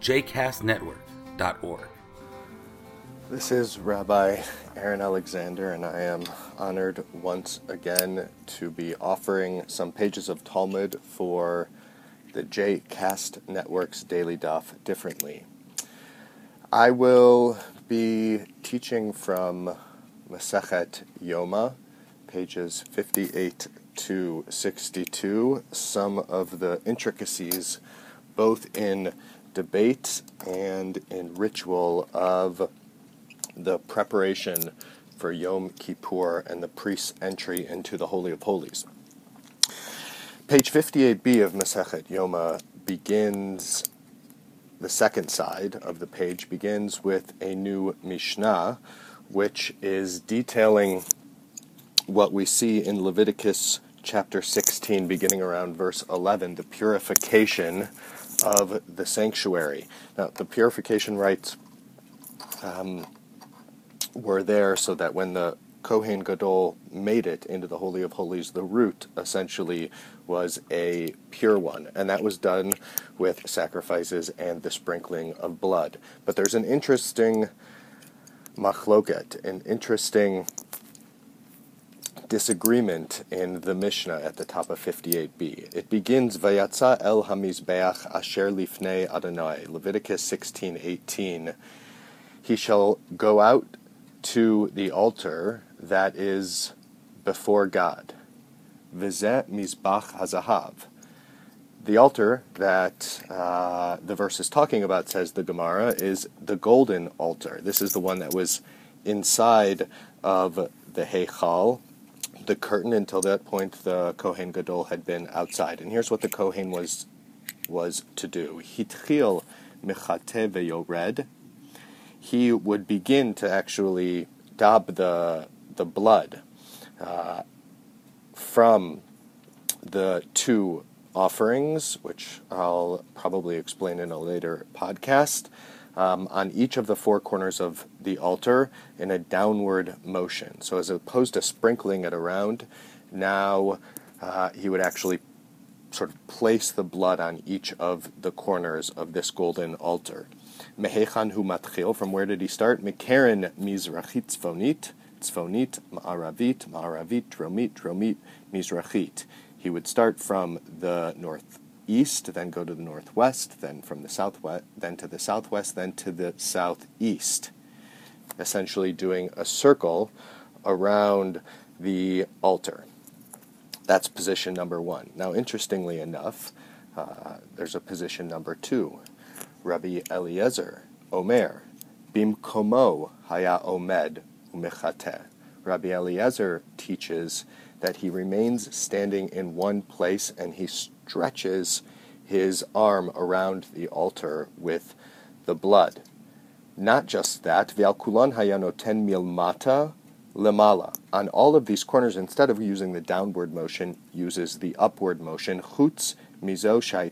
jcastnetwork.org. This is Rabbi Aaron Alexander, and I am honored once again to be offering some pages of Talmud for the JCast Network's Daily Daf differently. I will be teaching from Masechet Yoma, pages 58 to 62, some of the intricacies both in debate and in ritual of the preparation for Yom Kippur and the priest's entry into the Holy of Holies. Page 58b of Masechet Yoma begins, the second side of the page begins with a new Mishnah, which is detailing what we see in Leviticus chapter 16, beginning around verse 11, the purification of the sanctuary. Now, the purification rites um, were there so that when the Kohen Gadol made it into the Holy of Holies, the route essentially was a pure one, and that was done with sacrifices and the sprinkling of blood. But there's an interesting machloket, an interesting disagreement in the Mishnah at the top of 58b. It begins Vayatza el hamizbeach asher lifnei Adonai, Leviticus 16:18. He shall go out to the altar that is before God. Vizet mizbach hazahav. The altar that uh, the verse is talking about, says the Gemara, is the golden altar. This is the one that was inside of the Heichal, the curtain. Until that point, the Kohen Gadol had been outside. And here's what the Kohen was was to do: Hitchil mechate. He would begin to actually dab the the blood uh, from the two offerings, which I'll probably explain in a later podcast, um, on each of the four corners of the altar in a downward motion. So, as opposed to sprinkling it around, now uh, he would actually sort of place the blood on each of the corners of this golden altar. Mehechan hu matchil, from where did he start? Mekeren mizrachit tzfonit, tzfonit ma'aravit, ma'aravit, dromit, dromit, mizrachit. He would start from the northeast, then go to the northwest, then from the southwest, then to the southwest, then to the southeast. Essentially doing a circle around the altar. That's position number one. Now, interestingly enough, uh, there's a position number two. Rabbi Eliezer, Omer, Bimkomo haya omed umechateh. Rabbi Eliezer teaches that he remains standing in one place and he stretches his arm around the altar with the blood. Not just that, V'alkulon hayanoten milmata lemala. On all of these corners, instead of using the downward motion, uses the upward motion, chutz mizo shai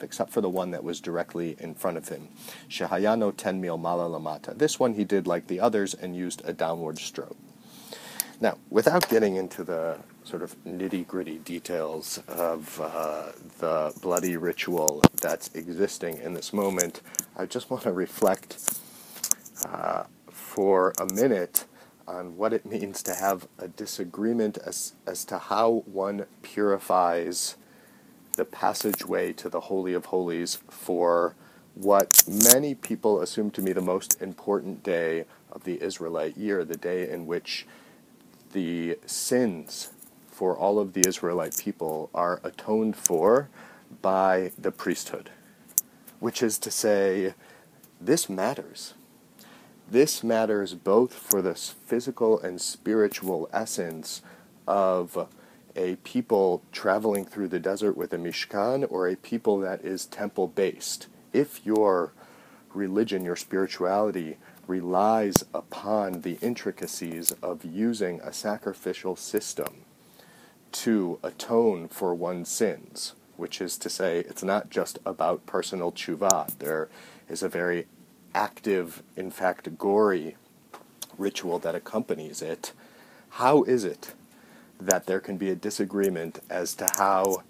except for the one that was directly in front of him. Shehayano ten mil mala lamata. This one he did like the others and used a downward stroke. Now, without getting into the sort of nitty gritty details of uh, the bloody ritual that's existing in this moment, I just want to reflect uh, for a minute on what it means to have a disagreement as, as to how one purifies the passageway to the Holy of Holies for what many people assume to be the most important day of the Israelite year, the day in which the sins for all of the Israelite people are atoned for by the priesthood. Which is to say, this matters. This matters both for the physical and spiritual essence of a people traveling through the desert with a Mishkan or a people that is temple based. If your religion, your spirituality, relies upon the intricacies of using a sacrificial system to atone for one's sins, which is to say, it's not just about personal tshuva. There is a very active, in fact, gory ritual that accompanies it. How is it that there can be a disagreement as to how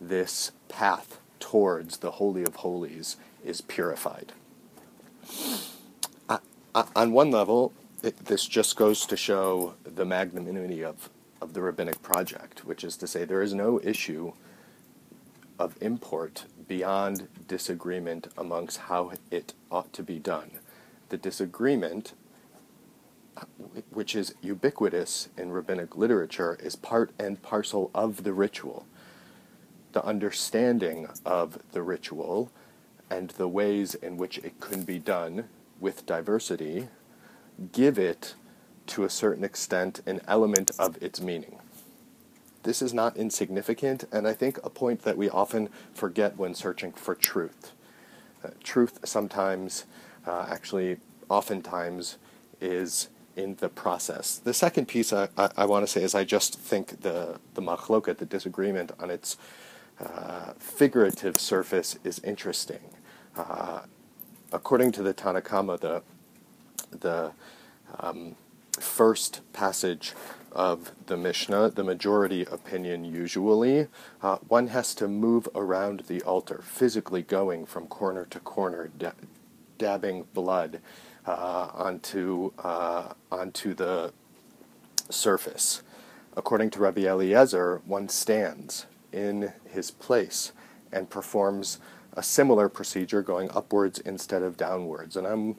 this path towards the Holy of Holies is purified? Uh, uh, on one level, it, this just goes to show the magnanimity of, of the rabbinic project, which is to say, there is no issue of import beyond disagreement amongst how it ought to be done. The disagreement, which is ubiquitous in rabbinic literature, is part and parcel of the ritual. The understanding of the ritual and the ways in which it can be done with diversity give it, to a certain extent, an element of its meaning. This is not insignificant, and I think a point that we often forget when searching for truth. Uh, truth sometimes, uh, actually, oftentimes, is in the process. The second piece I, I, I want to say is I just think the, the machloket, the disagreement on its uh, figurative surface, is interesting. Uh, according to the Tanna Kamma, the the um, first passage of the Mishnah, the majority opinion usually, uh, one has to move around the altar, physically going from corner to corner, da- dabbing blood uh, onto uh, onto the surface. According to Rabbi Eliezer, one stands in his place and performs a similar procedure going upwards instead of downwards. And I'm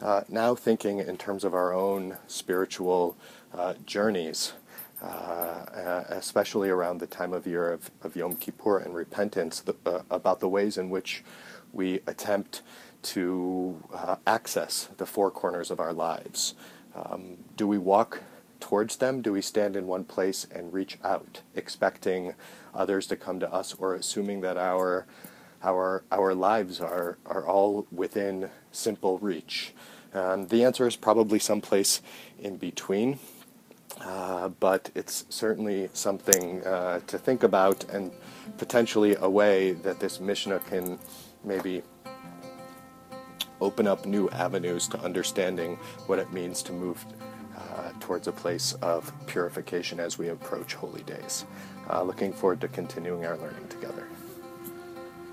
uh, now thinking in terms of our own spiritual uh, journeys, uh, especially around the time of year of, of Yom Kippur and repentance, the, uh, about the ways in which we attempt to uh, access the four corners of our lives. Um, do we walk towards them? Do we stand in one place and reach out, expecting others to come to us, or assuming that our our our lives are are all within simple reach? The answer is probably someplace in between. Uh, but it's certainly something uh, to think about and potentially a way that this Mishnah can maybe open up new avenues to understanding what it means to move uh, towards a place of purification as we approach holy days. Uh, looking forward to continuing our learning together.